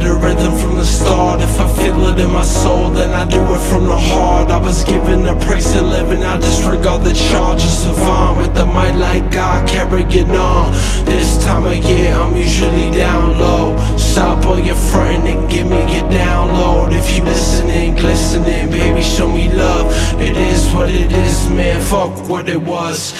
the rhythm from the start. If I feel it in my soul, then I do it from the heart. I was given the price of living, I disregard the charges of on With the might like God carrying on. This time of year, I'm usually down low. Stop on your friend and give me your download. If you listening, glistening, baby, show me love. It is what it is, man, fuck what it was.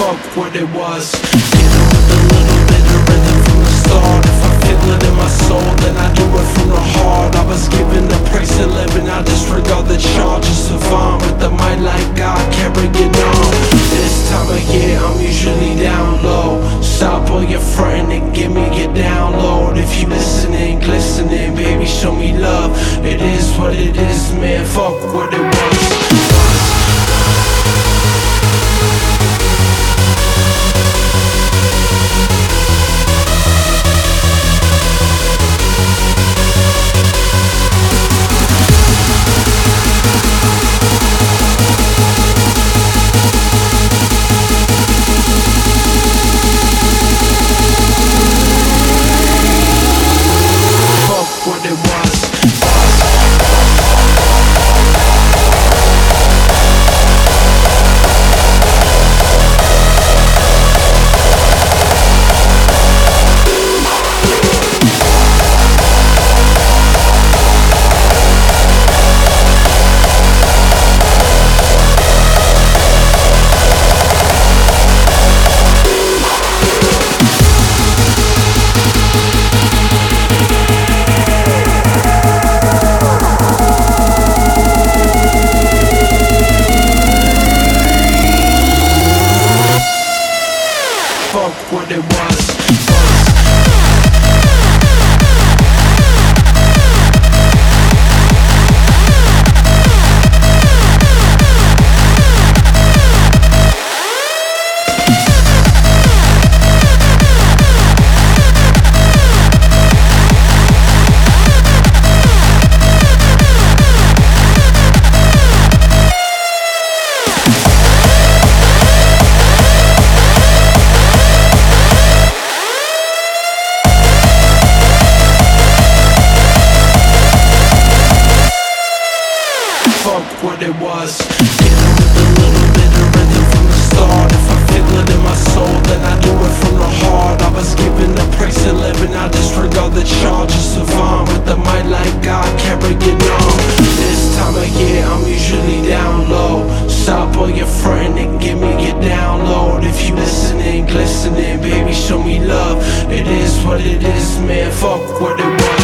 Fuck what it was. With a little bit of rhythm from the start. If I in my soul, then I do it from the heart. I was the price of living, I disregard the charges. With the like. This time of year, I'm usually down low. Stop your and give me your download. If you listening, glistening, baby, show me love. It is what it is, man. Fuck what it was. What it was. With a little from the start. If I in my soul, then I do it from the heart. I was given the I disregard the. With might like God carrying on. This time of year, I'm usually down low. Stop your and give me your download. If you listening, glistening, baby, show me love. It is what it is, man. Fuck what it was.